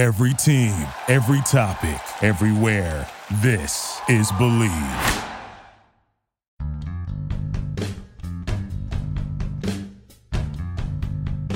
Every team, every topic, everywhere. This is Bleav.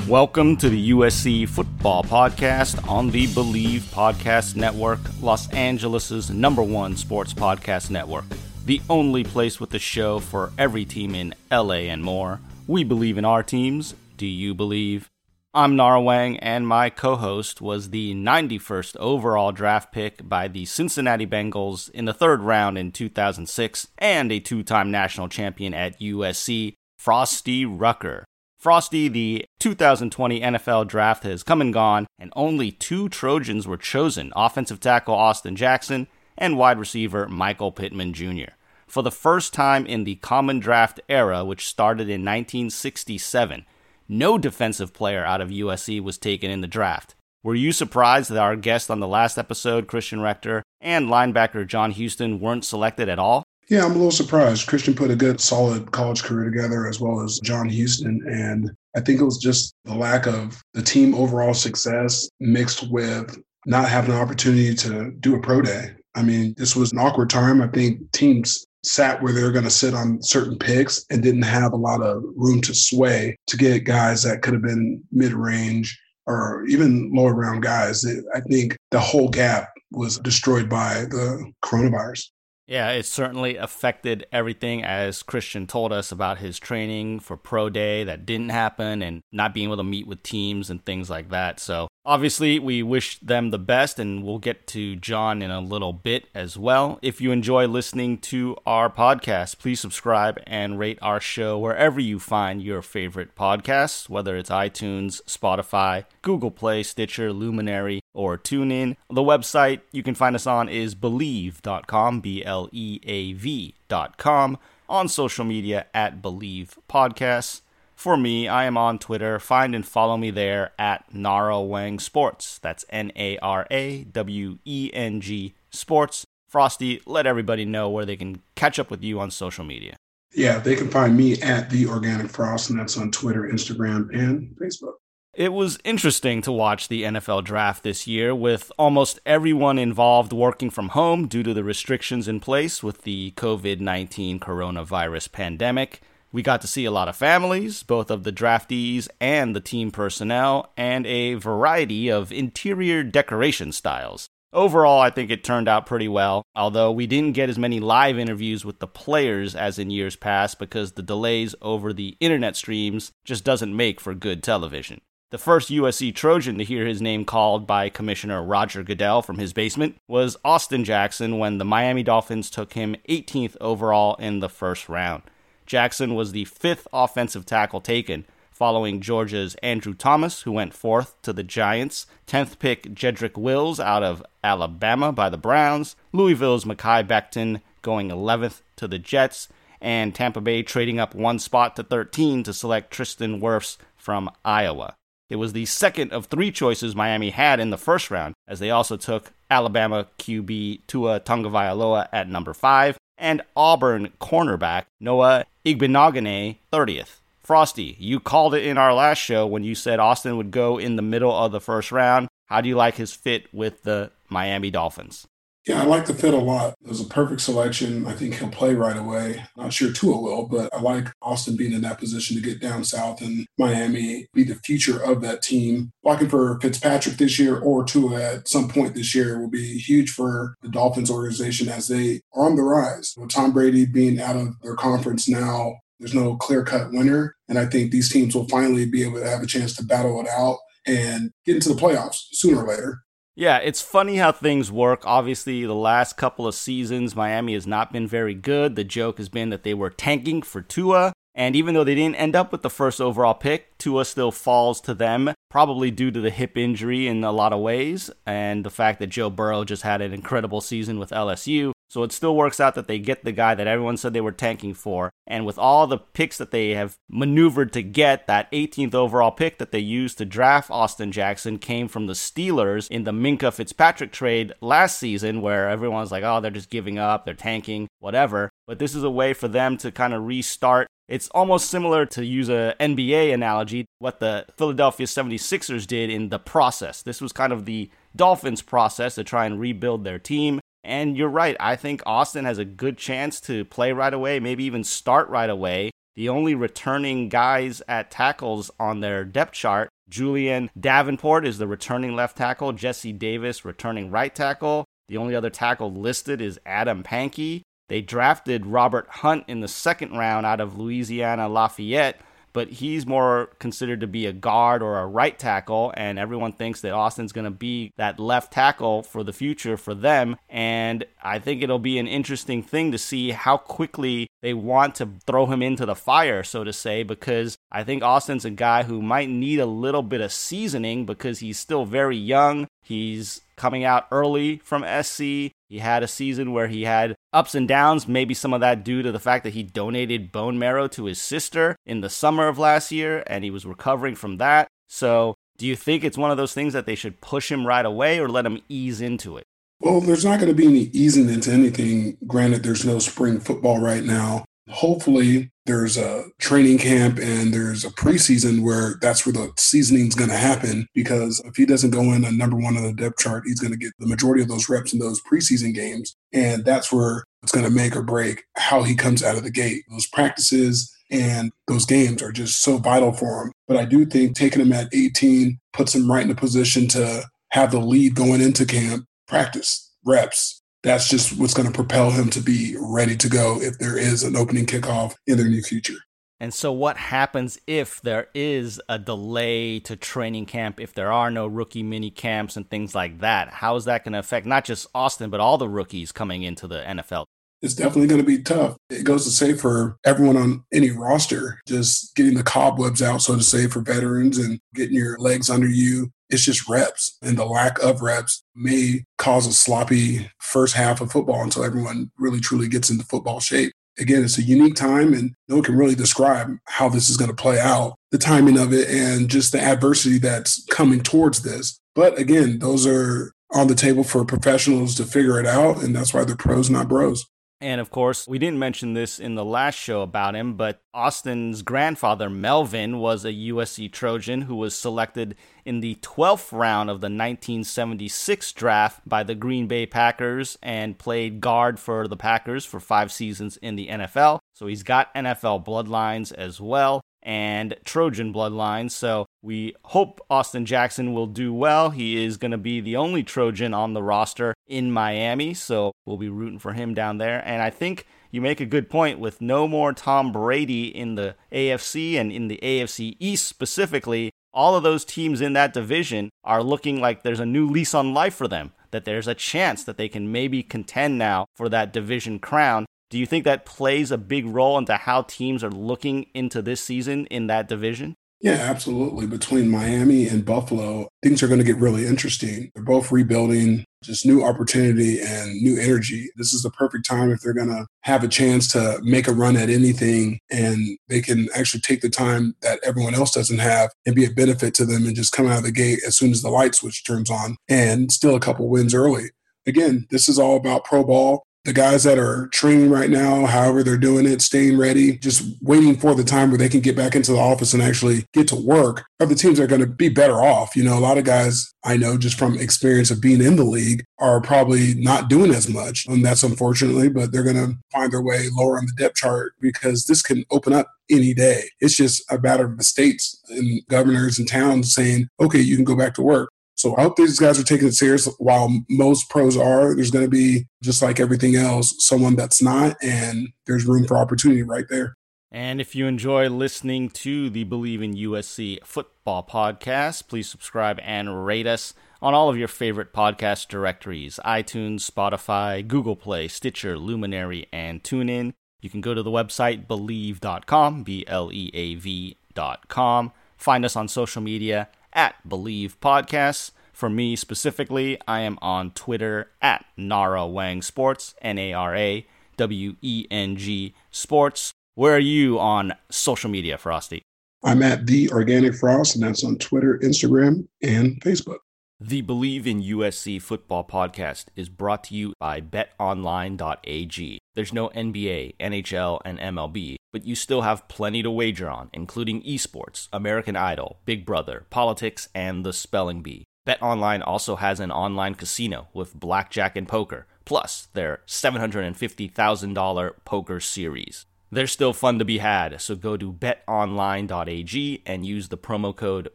Welcome to the USC Football Podcast on the Bleav Podcast Network, Los Angeles' number one sports podcast network. The only place with a show for every team in LA and more. We believe in our teams. Do you believe? I'm Nara Weng, and my co host was the 91st overall draft pick by the Cincinnati Bengals in the third round in 2006 and a two time national champion at USC, Frosty Rucker. Frosty, the 2020 NFL draft has come and gone, and only two Trojans were chosen offensive tackle Austin Jackson and wide receiver Michael Pittman Jr. For the first time in the common draft era, which started in 1967, no defensive player out of USC was taken in the draft. Were you surprised that our guest on the last episode, Christian Rector, and linebacker John Houston weren't selected at all? Yeah, I'm a little surprised. Christian put a good, solid college career together, as well as John Houston. And I think it was just the lack of the team overall success mixed with not having an opportunity to do a pro day. I mean, this was an awkward time. I think teams sat where they're going to sit on certain picks and didn't have a lot of room to sway to get guys that could have been mid range or even lower round guys. I think the whole gap was destroyed by the coronavirus. Yeah, it certainly affected everything as Christian told us about his training for Pro Day that didn't happen and not being able to meet with teams and things like that. So, obviously, we wish them the best and we'll get to John in a little bit as well. If you enjoy listening to our podcast, please subscribe and rate our show wherever you find your favorite podcasts, whether it's iTunes, Spotify, Google Play, Stitcher, Luminary, or TuneIn. The website you can find us on is bleav.com, B L E A V.com. On social media at Bleav Podcasts. For me, I am on Twitter. Find and follow me there at Nara Weng Sports. That's N A R A W E N G Sports. Frosty, let everybody know where they can catch up with you on social media. Yeah, they can find me at The Organic Frost, and that's on Twitter, Instagram, and Facebook. It was interesting to watch the NFL draft this year with almost everyone involved working from home due to the restrictions in place with the COVID 19 coronavirus pandemic. We got to see a lot of families, both of the draftees and the team personnel, and a variety of interior decoration styles. Overall, I think it turned out pretty well, although we didn't get as many live interviews with the players as in years past because the delays over the internet streams just doesn't make for good television. The first USC Trojan to hear his name called by Commissioner Roger Goodell from his basement was Austin Jackson when the Miami Dolphins took him 18th overall in the first round. Jackson was the fifth offensive tackle taken, following Georgia's Andrew Thomas, who went fourth to the Giants, 10th pick Jedrick Wills out of Alabama by the Browns, Louisville's Mekhi Becton going 11th to the Jets, and Tampa Bay trading up one spot to 13 to select Tristan Wirfs from Iowa. It was the second of three choices Miami had in the first round, as they also took Alabama QB Tua Tagovailoa at number five and Auburn cornerback Noah Igbinoghene 30th. Frosty, you called it in our last show when you said Austin would go in the middle of the first round. How do you like his fit with the Miami Dolphins? Yeah, I like the fit a lot. It was a perfect selection. I think he'll play right away. Not sure Tua will, but I like Austin being in that position to get down south and Miami be the future of that team. Looking for Fitzpatrick this year or Tua at some point this year will be huge for the Dolphins organization as they are on the rise. With Tom Brady being out of their conference now, there's no clear cut winner. And I think these teams will finally be able to have a chance to battle it out and get into the playoffs sooner or later. Yeah, it's funny how things work. Obviously, the last couple of seasons, Miami has not been very good. The joke has been that they were tanking for Tua. And even though they didn't end up with the first overall pick, Tua still falls to them, probably due to the hip injury in a lot of ways, and the fact that Joe Burrow just had an incredible season with LSU. So it still works out that they get the guy that everyone said they were tanking for. And with all the picks that they have maneuvered to get, that 18th overall pick that they used to draft Austin Jackson came from the Steelers in the Minkah Fitzpatrick trade last season, where everyone's like, oh, they're just giving up, they're tanking, whatever. But this is a way for them to kind of restart it's almost similar to use a NBA analogy, what the Philadelphia 76ers did in the process. This was kind of the Dolphins process to try and rebuild their team. And you're right, I think Austin has a good chance to play right away, maybe even start right away. The only returning guys at tackles on their depth chart Julian Davenport is the returning left tackle, Jesse Davis returning right tackle. The only other tackle listed is Adam Pankey. They drafted Robert Hunt in the second round out of Louisiana Lafayette, but he's more considered to be a guard or a right tackle, and everyone thinks that Austin's going to be that left tackle for the future for them. And I think it'll be an interesting thing to see how quickly they want to throw him into the fire, so to say, because I think Austin's a guy who might need a little bit of seasoning because he's still very young. He's coming out early from SC. He had a season where he had ups and downs, maybe some of that due to the fact that he donated bone marrow to his sister in the summer of last year and he was recovering from that. So, do you think it's one of those things that they should push him right away or let him ease into it? Well, there's not going to be any easing into anything. Granted, there's no spring football right now. Hopefully, there's a training camp and there's a preseason where that's where the seasoning is going to happen. Because if he doesn't go in a number one on the depth chart, he's going to get the majority of those reps in those preseason games. And that's where it's going to make or break how he comes out of the gate. Those practices and those games are just so vital for him. But I do think taking him at 18 puts him right in a position to have the lead going into camp, practice, reps, that's just what's going to propel him to be ready to go if there is an opening kickoff in their near future. And so, what happens if there is a delay to training camp, if there are no rookie mini camps and things like that? How is that going to affect not just Austin, but all the rookies coming into the NFL? It's definitely going to be tough. It goes to say for everyone on any roster, just getting the cobwebs out, so to say, for veterans and getting your legs under you it's just reps, and the lack of reps may cause a sloppy first half of football until everyone really truly gets into football shape. Again, it's a unique time, and no one can really describe how this is going to play out, the timing of it, and just the adversity that's coming towards this. But again, those are on the table for professionals to figure it out, and that's why they're pros, not bros. And of course, we didn't mention this in the last show about him, but Austin's grandfather, Melvin, was a USC Trojan who was selected in the 12th round of the 1976 draft by the Green Bay Packers and played guard for the Packers for five seasons in the NFL. So he's got NFL bloodlines as well and Trojan bloodlines. So we hope Austin Jackson will do well. He is going to be the only Trojan on the roster in Miami, so we'll be rooting for him down there. And I think you make a good point with no more Tom Brady in the AFC and in the AFC East specifically. All of those teams in that division are looking like there's a new lease on life for them, that there's a chance that they can maybe contend now for that division crown. Do you think that plays a big role into how teams are looking into this season in that division? Yeah, absolutely. Between Miami and Buffalo, things are going to get really interesting. They're both rebuilding, just new opportunity and new energy. This is the perfect time if they're going to have a chance to make a run at anything and they can actually take the time that everyone else doesn't have and be a benefit to them and just come out of the gate as soon as the light switch turns on and still a couple wins early. Again, this is all about pro ball the guys that are training right now, however they're doing it, staying ready, just waiting for the time where they can get back into the office and actually get to work, are the teams that are going to be better off. You know, a lot of guys I know just from experience of being in the league are probably not doing as much. And that's unfortunately, but they're going to find their way lower on the depth chart because this can open up any day. It's just a matter of the states and governors and towns saying, okay, you can go back to work. So I hope these guys are taking it serious. While most pros are, there's going to be just like everything else, someone that's not, and there's room for opportunity right there. And if you enjoy listening to the Bleav in USC football podcast, please subscribe and rate us on all of your favorite podcast directories iTunes, Spotify, Google Play, Stitcher, Luminary, and TuneIn. You can go to the website bleav.com, B L E A V.com. Find us on social media at Bleav Podcasts. For me specifically, I am on Twitter at Nara Weng Sports, N A R A W E N G Sports. Where are you on social media, Frosty? I'm at The Organic Frost, and that's on Twitter, Instagram, and Facebook. The Bleav in USC Football podcast is brought to you by betonline.ag. There's no NBA, NHL, and MLB, but you still have plenty to wager on, including esports, American Idol, Big Brother, politics, and the spelling bee. BetOnline also has an online casino with blackjack and poker, plus their $750,000 poker series. They're still fun to be had, so go to betonline.ag and use the promo code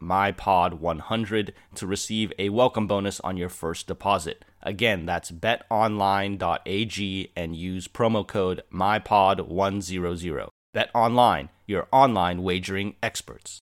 MyPod100 to receive a welcome bonus on your first deposit. Again, that's betonline.ag and use promo code MyPod100. BetOnline, your online wagering experts.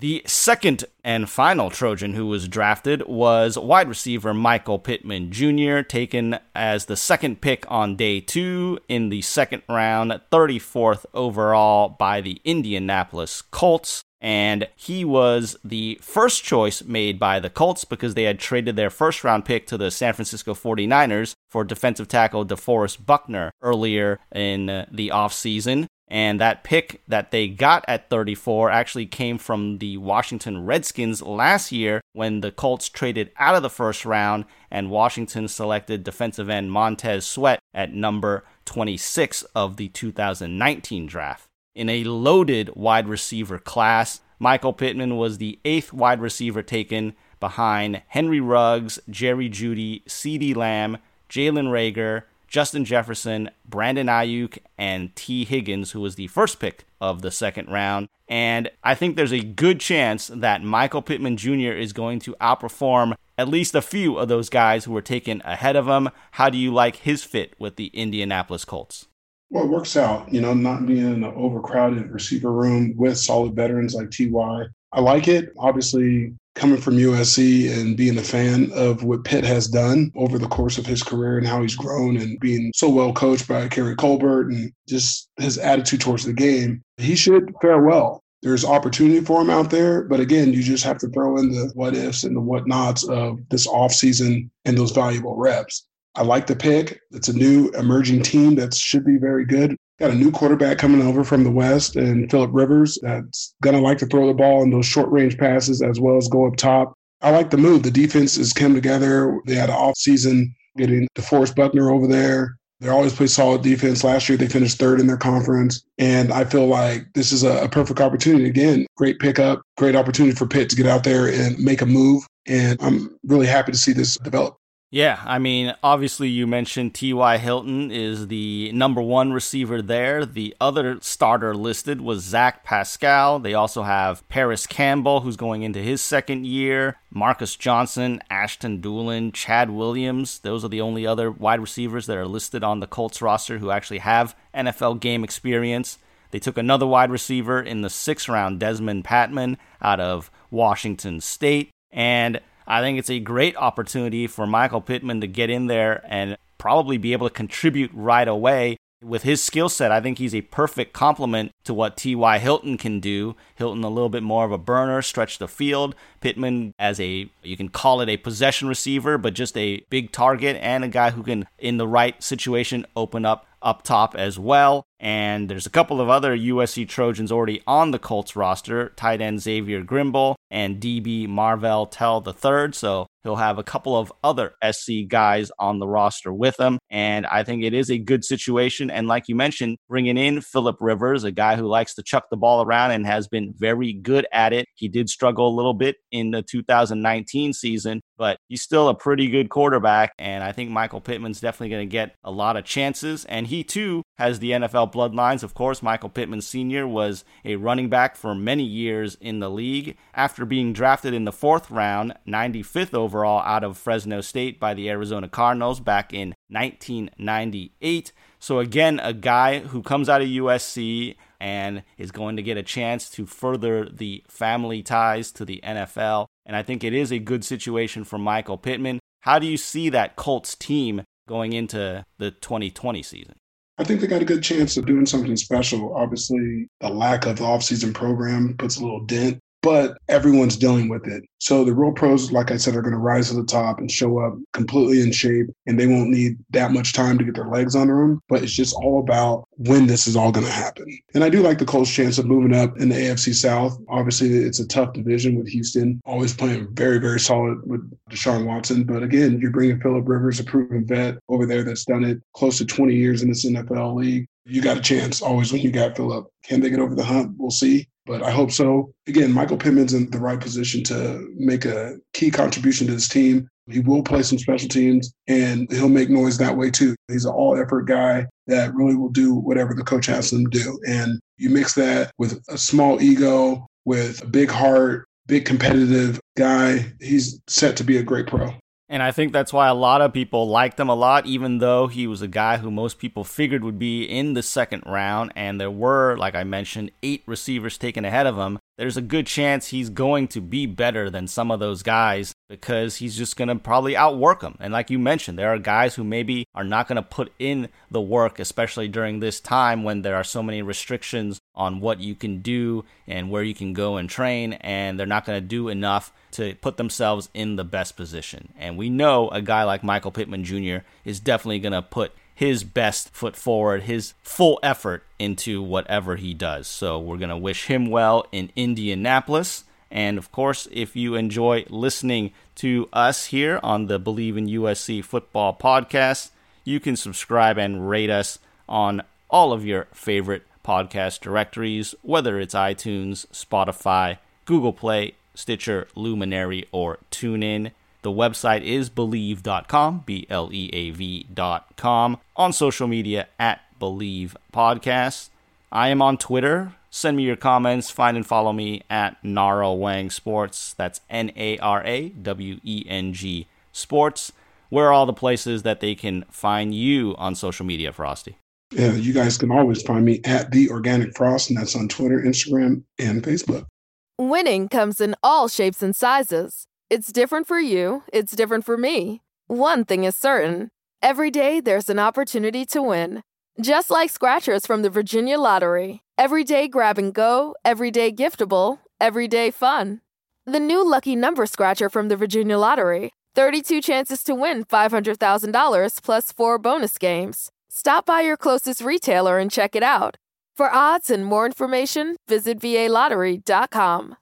The second and final Trojan who was drafted was wide receiver Michael Pittman Jr., taken as the second pick on day two in the second round, 34th overall by the Indianapolis Colts. And he was the first choice made by the Colts because they had traded their first round pick to the San Francisco 49ers for defensive tackle DeForest Buckner earlier in the offseason. And that pick that they got at 34 actually came from the Washington Redskins last year when the Colts traded out of the first round and Washington selected defensive end Montez Sweat at number 26 of the 2019 draft. In a loaded wide receiver class, Michael Pittman was the eighth wide receiver taken behind Henry Ruggs, Jerry Jeudy, CeeDee Lamb, Jalen Reagor, Justin Jefferson, Brandon Aiyuk, and Tee Higgins, who was the first pick of the second round. And I think there's a good chance that Michael Pittman Jr. is going to outperform at least a few of those guys who were taken ahead of him. How do you like his fit with the Indianapolis Colts? Well, it works out, you know, not being in an overcrowded receiver room with solid veterans like TY. I like it. Obviously, coming from USC and being a fan of what Pitt has done over the course of his career and how he's grown and being so well coached by Keary Colbert and just his attitude towards the game, he should fare well. There's opportunity for him out there, but again, you just have to throw in the what ifs and the whatnots of this offseason and those valuable reps. I like the pick. It's a new emerging team that should be very good. Got a new quarterback coming over from the West and Philip Rivers that's going to like to throw the ball in those short range passes as well as go up top. I like the move. The defense has come together. They had an off season getting DeForest Buckner over there. They always play solid defense. Last year, they finished third in their conference. And I feel like this is a, a perfect opportunity. Again, great pickup, great opportunity for Pitt to get out there and make a move. And I'm really happy to see this develop. Yeah, I mean, obviously, you mentioned T.Y. Hilton is the number one receiver there. The other starter listed was Zach Pascal. They also have Parris Campbell, who's going into his second year, Marcus Johnson, Ashton Dulin, Chad Williams. Those are the only other wide receivers that are listed on the Colts roster who actually have NFL game experience. They took another wide receiver in the sixth round, Dezmon Patmon, out of Washington State. And I think it's a great opportunity for Michael Pittman to get in there and probably be able to contribute right away. With his skill set, I think he's a perfect complement to what T.Y. Hilton can do. Hilton, a little bit more of a burner, stretch the field. Pittman, as a, you can call it a possession receiver, but just a big target and a guy who can, in the right situation, open up up top as well. And there's a couple of other USC Trojans already on the Colts roster tight end Xavier Grimble and DB Marvell Tell III. So he'll have a couple of other SC guys on the roster with him. And I think it is a good situation. And like you mentioned, bringing in Philip Rivers, a guy who likes to chuck the ball around and has been very good at it. He did struggle a little bit in the 2019 season, but he's still a pretty good quarterback. And I think Michael Pittman's definitely going to get a lot of chances. And he too has the NFL bloodlines. Of course, Michael Pittman Sr. was a running back for many years in the league. After being drafted in the fourth round, 95th overall out of Fresno State by the Arizona Cardinals back in 1998. So, again, a guy who comes out of USC and is going to get a chance to further the family ties to the NFL. And I think it is a good situation for Michael Pittman. How do you see that Colts team going into the 2020 season? I think they got a good chance of doing something special. Obviously, the lack of the offseason program puts a little dent but everyone's dealing with it. So the real pros, like I said, are going to rise to the top and show up completely in shape, and they won't need that much time to get their legs under them. But it's just all about when this is all going to happen. And I do like the Colts' chance of moving up in the AFC South. Obviously, it's a tough division with Houston always playing very, very solid with Deshaun Watson. But again, you're bringing Philip Rivers, a proven vet over there that's done it close to 20 years in this NFL league. You got a chance always when you got Philip. Can they get over the hump? We'll see. But I hope so. Again, Michael Pittman's in the right position to make a key contribution to this team. He will play some special teams and he'll make noise that way too. He's an all effort guy that really will do whatever the coach has him to do. And you mix that with a small ego, with a big heart, big competitive guy, he's set to be a great pro. And I think that's why a lot of people liked him a lot, even though he was a guy who most people figured would be in the second round. And there were, like I mentioned, eight receivers taken ahead of him. There's a good chance he's going to be better than some of those guys because he's just going to probably outwork them. And like you mentioned, there are guys who maybe are not going to put in the work, especially during this time when there are so many restrictions on what you can do and where you can go and train. And they're not going to do enough to put themselves in the best position. And we know a guy like Michael Pittman Jr. is definitely going to put his best foot forward, his full effort into whatever he does. So we're going to wish him well in Indianapolis. And of course, if you enjoy listening to us here on the Bleav in USC Football podcast, you can subscribe and rate us on all of your favorite podcast directories, whether it's iTunes, Spotify, Google Play, Stitcher, Luminary, or TuneIn. The website is bleav.com, B L E A V.com. On social media at Bleav Podcast. I am on Twitter. Send me your comments. Find and follow me at Nara Weng Sports. That's N A R A W E N G Sports. Where are all the places that they can find you on social media, Frosty? Yeah, you guys can always find me at The Organic Frost, and that's on Twitter, Instagram, and Facebook. Winning comes in all shapes and sizes. It's different for you, it's different for me. One thing is certain every day there's an opportunity to win. Just like scratchers from the Virginia Lottery. Every day grab and go, every day giftable, every day fun. The new lucky number scratcher from the Virginia Lottery 32 chances to win $500,000 plus four bonus games. Stop by your closest retailer and check it out. For odds and more information, visit VALottery.com.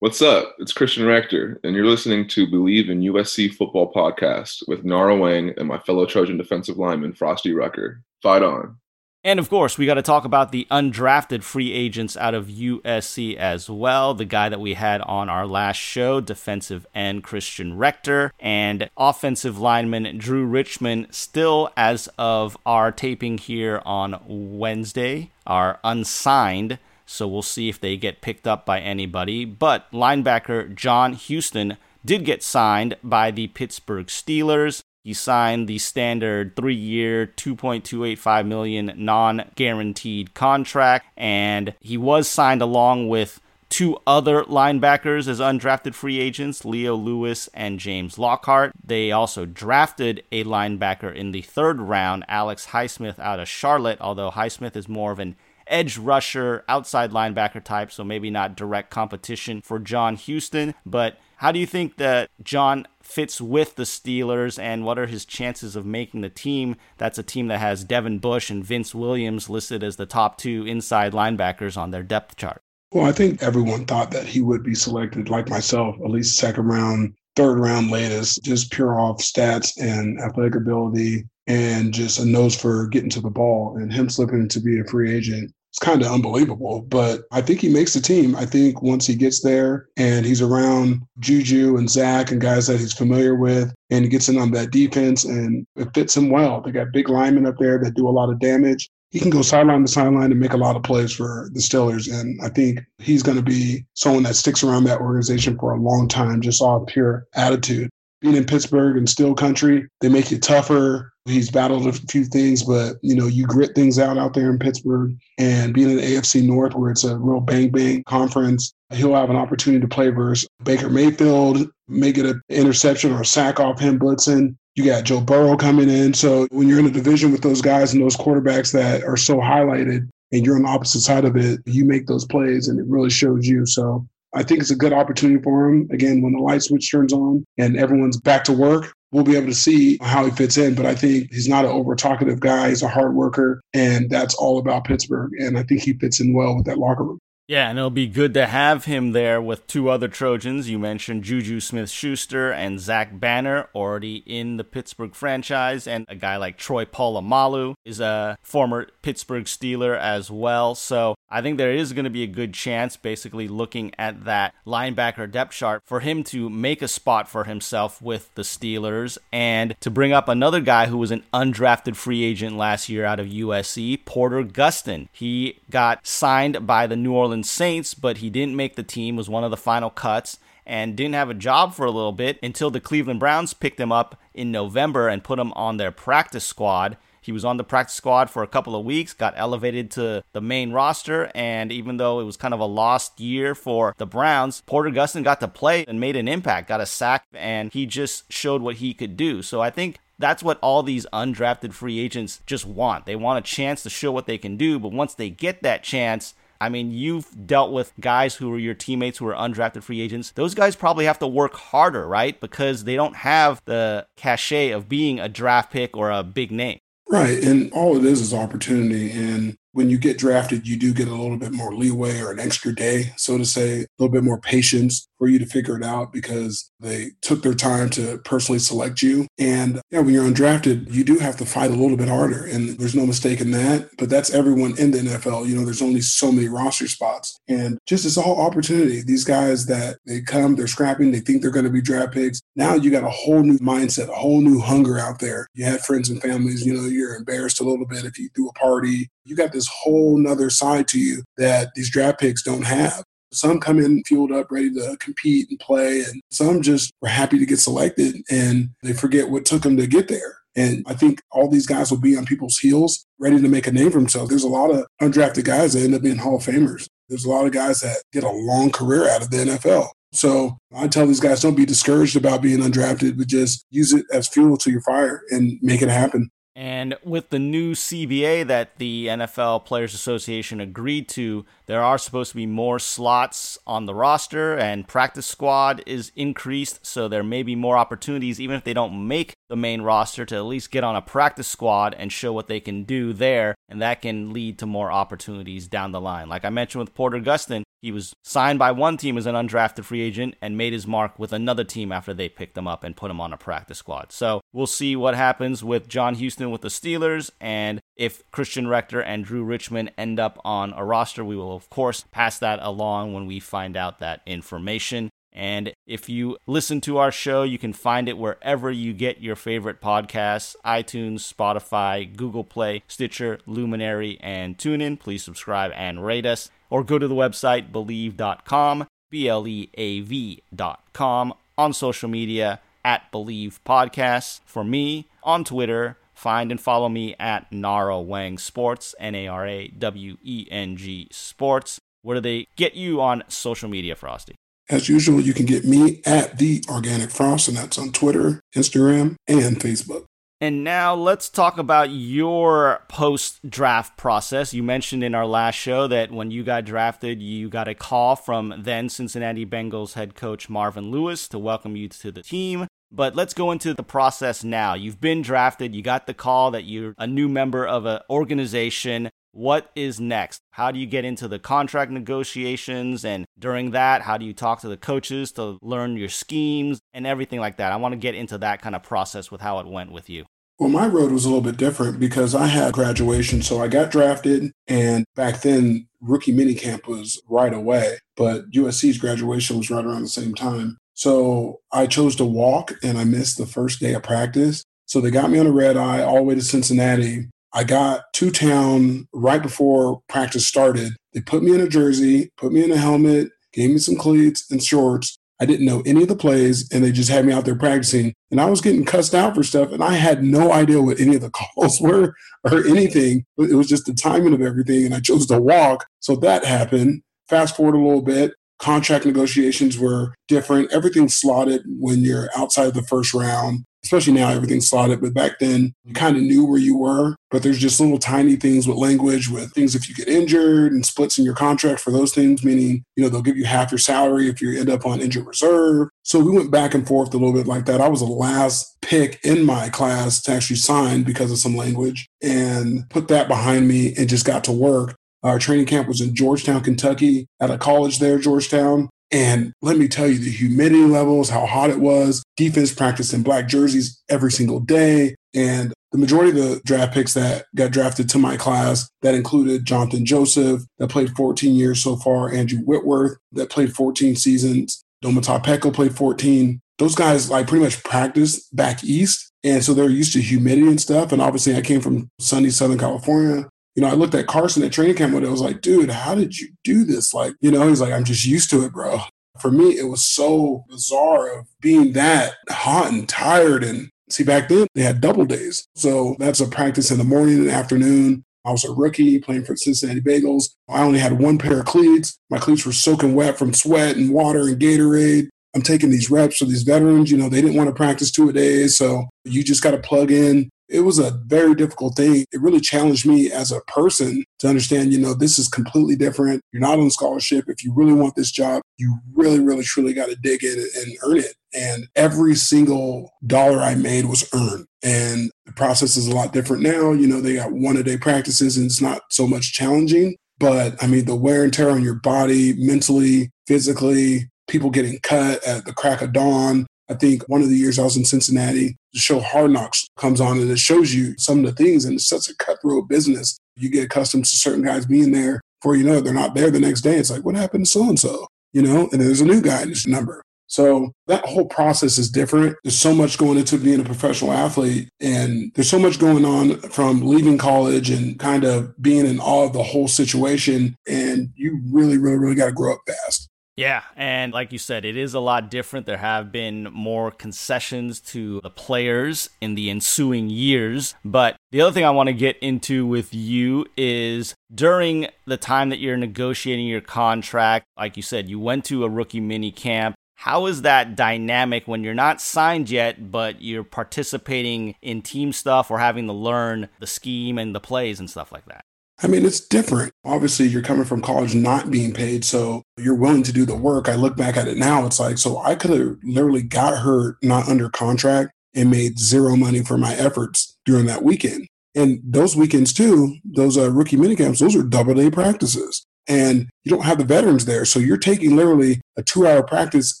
What's up? It's Christian Rector, and you're listening to Bleav in USC Football Podcast with Nara Weng and my fellow Trojan defensive lineman, Frosty Rucker. Fight on. And of course, we got to talk about the undrafted free agents out of USC as well. The guy that we had on our last show, defensive end Christian Rector, and offensive lineman Drew Richmond, still as of our taping here on Wednesday, are unsigned. So we'll see if they get picked up by anybody. But linebacker John Houston did get signed by the Pittsburgh Steelers. He signed the standard three-year, 2.285 million non-guaranteed contract, and he was signed along with two other linebackers as undrafted free agents, Leo Lewis and James Lockhart. They also drafted a linebacker in the third round, Alex Highsmith out of Charlotte, although Highsmith is more of an edge rusher, outside linebacker type, so maybe not direct competition for John Houston. But how do you think that John fits with the Steelers and what are his chances of making the team? That's a team that has Devin Bush and Vince Williams listed as the top two inside linebackers on their depth chart. Well, I think everyone thought that he would be selected, like myself, at least second round, third round latest, just pure off stats and athletic ability and just a nose for getting to the ball. And him slipping to be a free agent it's kind of unbelievable, but I think he makes the team. I think once he gets there and he's around Juju and Zach and guys that he's familiar with, and he gets in on that defense and it fits him well. They got big linemen up there that do a lot of damage. He can go sideline to sideline and make a lot of plays for the Steelers. And I think he's going to be someone that sticks around that organization for a long time, just off pure attitude being in Pittsburgh and Steel Country, they make you tougher. He's battled a few things, but you know, you grit things out out there in Pittsburgh and being in the AFC North where it's a real bang bang conference. He'll have an opportunity to play versus Baker Mayfield, make it an interception or a sack off him blitzing. You got Joe Burrow coming in. So when you're in a division with those guys and those quarterbacks that are so highlighted and you're on the opposite side of it, you make those plays and it really shows you. So I think it's a good opportunity for him. Again, when the light switch turns on and everyone's back to work, we'll be able to see how he fits in. But I think he's not an over talkative guy. He's a hard worker, and that's all about Pittsburgh. And I think he fits in well with that locker room. Yeah, and it'll be good to have him there with two other Trojans. You mentioned Juju Smith Schuster and Zach Banner, already in the Pittsburgh franchise, and a guy like Troy Polamalu is a former Pittsburgh Steeler as well. So I think there is going to be a good chance, basically looking at that linebacker depth chart, for him to make a spot for himself with the Steelers and to bring up another guy who was an undrafted free agent last year out of USC, Porter Gustin. He got signed by the New Orleans Saints, but he didn't make the team, was one of the final cuts and didn't have a job for a little bit until the Cleveland Browns picked him up in November and put him on their practice squad. He was on the practice squad for a couple of weeks, got elevated to the main roster, and even though it was kind of a lost year for the Browns, Porter Gustin got to play and made an impact, got a sack, and he just showed what he could do. So I think that's what all these undrafted free agents just want. They want a chance to show what they can do, but once they get that chance, I mean, you've dealt with guys who are your teammates who are undrafted free agents. Those guys probably have to work harder, right? Because they don't have the cachet of being a draft pick or a big name. Right. And all it is is opportunity. And when you get drafted, you do get a little bit more leeway or an extra day, so to say, a little bit more patience for you to figure it out because they took their time to personally select you. And yeah, when you're undrafted, you do have to fight a little bit harder. And there's no mistake in that. But that's everyone in the NFL. You know, there's only so many roster spots. And just it's all opportunity. These guys that they come, they're scrapping, they think they're going to be draft picks. Now you got a whole new mindset, a whole new hunger out there. You have friends and families, you know, you're embarrassed a little bit if you do a party. You got this whole nother side to you that these draft picks don't have. Some come in fueled up, ready to compete and play, and some just were happy to get selected and they forget what took them to get there. And I think all these guys will be on people's heels, ready to make a name for themselves. There's a lot of undrafted guys that end up being Hall of Famers. There's a lot of guys that get a long career out of the NFL. So I tell these guys, don't be discouraged about being undrafted, but just use it as fuel to your fire and make it happen. And with the new CBA that the NFL Players Association agreed to, there are supposed to be more slots on the roster, and practice squad is increased, so there may be more opportunities, even if they don't make the main roster, to at least get on a practice squad and show what they can do there, and that can lead to more opportunities down the line. Like I mentioned with Porter Gustin, he was signed by one team as an undrafted free agent and made his mark with another team after they picked him up and put him on a practice squad. So we'll see what happens with John Houston with the Steelers. And if Christian Rector and Drew Richmond end up on a roster, we will, of course, pass that along when we find out that information. And if you listen to our show, you can find it wherever you get your favorite podcasts iTunes, Spotify, Google Play, Stitcher, Luminary, and TuneIn. Please subscribe and rate us or go to the website bleav.com, B L E A V.com, on social media at Bleav Podcasts. For me, on Twitter, find and follow me at Nara Weng Sports, N A R A W E N G Sports. Where do they get you on social media, Frosty? As usual, you can get me at The Organic Frost, and that's on Twitter, Instagram, and Facebook. And now let's talk about your post draft process. You mentioned in our last show that when you got drafted, you got a call from then Cincinnati Bengals head coach Marvin Lewis to welcome you to the team. But let's go into the process now. You've been drafted, you got the call that you're a new member of an organization. What is next? How do you get into the contract negotiations? And during that, how do you talk to the coaches to learn your schemes and everything like that? I want to get into that kind of process with how it went with you. Well, my road was a little bit different because I had graduation. So I got drafted, and back then, rookie minicamp was right away, but USC's graduation was right around the same time. So I chose to walk, and I missed the first day of practice. So they got me on a red eye all the way to Cincinnati. I got to town right before practice started. They put me in a jersey, put me in a helmet, gave me some cleats and shorts. I didn't know any of the plays, and they just had me out there practicing. And I was getting cussed out for stuff, and I had no idea what any of the calls were or anything. It was just the timing of everything, and I chose to walk. So that happened. Fast forward a little bit, contract negotiations were different. Everything's slotted when you're outside of the first round especially now everything's slotted but back then you kind of knew where you were but there's just little tiny things with language with things if you get injured and splits in your contract for those things meaning you know they'll give you half your salary if you end up on injured reserve. So we went back and forth a little bit like that. I was the last pick in my class to actually sign because of some language and put that behind me and just got to work. Our training camp was in Georgetown, Kentucky, at a college there, Georgetown. And let me tell you, the humidity levels, how hot it was, defense practice in black jerseys every single day. And the majority of the draft picks that got drafted to my class that included Jonathan Joseph, that played 14 years so far, Andrew Whitworth, that played 14 seasons, Domata Peko played 14. Those guys like pretty much practiced back east. And so they're used to humidity and stuff. And obviously I came from sunny Southern California. You know, I looked at Carson at training camp and I was like, dude, how did you do this? Like, you know, he's like, I'm just used to it, bro. For me, it was so bizarre of being that hot and tired and See, back then they had double days. So that's a practice in the morning and afternoon. I was a rookie playing for Cincinnati Bengals. I only had one pair of cleats. My cleats were soaking wet from sweat and water and Gatorade. I'm taking these reps for these veterans. You know, they didn't want to practice two a day. So you just got to plug in it was a very difficult thing. It really challenged me as a person to understand, you know, this is completely different. You're not on scholarship. If you really want this job, you really, really, truly got to dig in and earn it. And every single dollar I made was earned. And the process is a lot different now. You know, they got one a day practices and it's not so much challenging. But I mean, the wear and tear on your body, mentally, physically, people getting cut at the crack of dawn, I think one of the years I was in Cincinnati, the show Hard Knocks comes on and it shows you some of the things, and it's such a cutthroat business. You get accustomed to certain guys being there before you know it, they're not there the next day. It's like, what happened to so and so? You know, and there's a new guy in this number. So that whole process is different. There's so much going into being a professional athlete, and there's so much going on from leaving college and kind of being in awe of the whole situation. And you really, really, really got to grow up fast. Yeah, and like you said, it is a lot different. There have been more concessions to the players in the ensuing years. But the other thing I want to get into with you is during the time that you're negotiating your contract, like you said, you went to a rookie mini camp. How is that dynamic when you're not signed yet, but you're participating in team stuff or having to learn the scheme and the plays and stuff like that? I mean, it's different. Obviously, you're coming from college not being paid, so you're willing to do the work. I look back at it now, it's like, so I could have literally got her not under contract and made zero money for my efforts during that weekend. And those weekends, too, those uh, rookie minicamps, those are double day practices. And you don't have the veterans there. So you're taking literally a two hour practice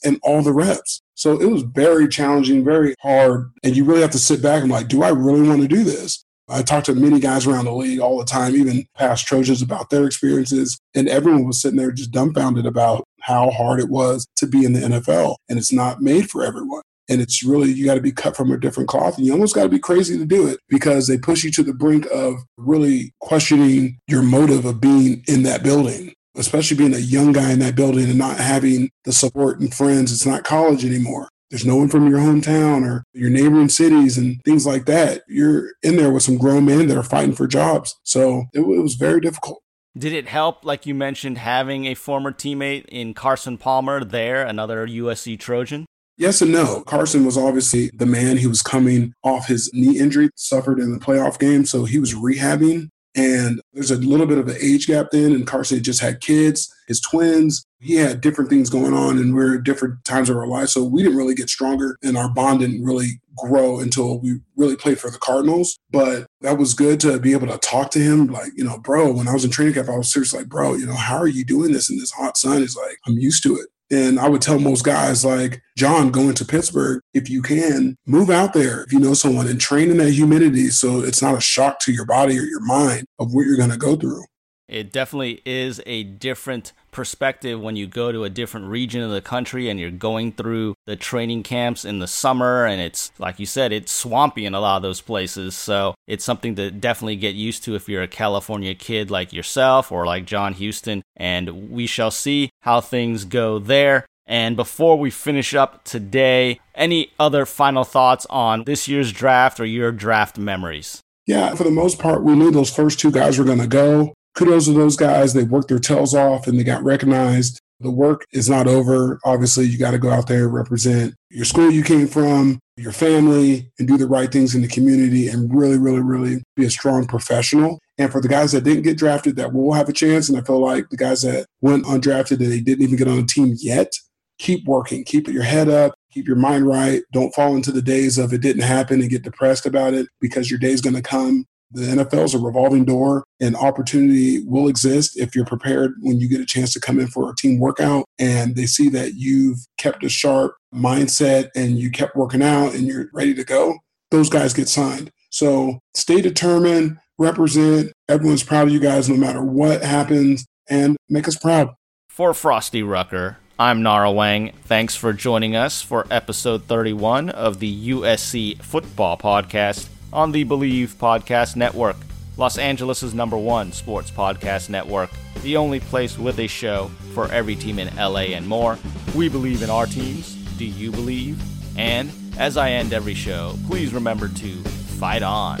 and all the reps. So it was very challenging, very hard. And you really have to sit back and like, do I really want to do this? I talked to many guys around the league all the time, even past Trojans about their experiences. And everyone was sitting there just dumbfounded about how hard it was to be in the NFL. And it's not made for everyone. And it's really, you got to be cut from a different cloth. And you almost got to be crazy to do it because they push you to the brink of really questioning your motive of being in that building, especially being a young guy in that building and not having the support and friends. It's not college anymore there's no one from your hometown or your neighboring cities and things like that. You're in there with some grown men that are fighting for jobs. So it, it was very difficult. Did it help, like you mentioned, having a former teammate in Carson Palmer there, another USC Trojan? Yes and no. Carson was obviously the man. He was coming off his knee injury, suffered in the playoff game. So he was rehabbing. And there's a little bit of an age gap then. And Carson just had kids, his twins. He had different things going on, and we're at different times of our lives. So we didn't really get stronger, and our bond didn't really grow until we really played for the Cardinals. But that was good to be able to talk to him. Like, you know, bro, when I was in training camp, I was seriously like, bro, you know, how are you doing this in this hot sun? He's like, I'm used to it. And I would tell most guys like, John, going to Pittsburgh, if you can, move out there if you know someone and train in that humidity so it's not a shock to your body or your mind of what you're going to go through. It definitely is a different perspective when you go to a different region of the country and you're going through the training camps in the summer. And it's, like you said, it's swampy in a lot of those places. So it's something to definitely get used to if you're a California kid like yourself or like John Houston. And we shall see how things go there. And before we finish up today, any other final thoughts on this year's draft or your draft memories? Yeah, for the most part, we knew those first two guys were going to go kudos to those guys. They worked their tails off and they got recognized. The work is not over. Obviously, you got to go out there, represent your school you came from, your family, and do the right things in the community and really, really, really be a strong professional. And for the guys that didn't get drafted, that will have a chance. And I feel like the guys that went undrafted and they didn't even get on the team yet, keep working, keep your head up, keep your mind right. Don't fall into the days of it didn't happen and get depressed about it because your day's going to come. The NFL is a revolving door and opportunity will exist if you're prepared when you get a chance to come in for a team workout and they see that you've kept a sharp mindset and you kept working out and you're ready to go. Those guys get signed. So stay determined, represent. Everyone's proud of you guys no matter what happens, and make us proud. For Frosty Rucker, I'm Nara Weng. Thanks for joining us for episode 31 of the USC Football Podcast on the Bleav Podcast Network, Los Angeles' number one sports podcast network, the only place with a show for every team in LA and more. We believe in our teams. Do you believe? And as I end every show, please remember to fight on.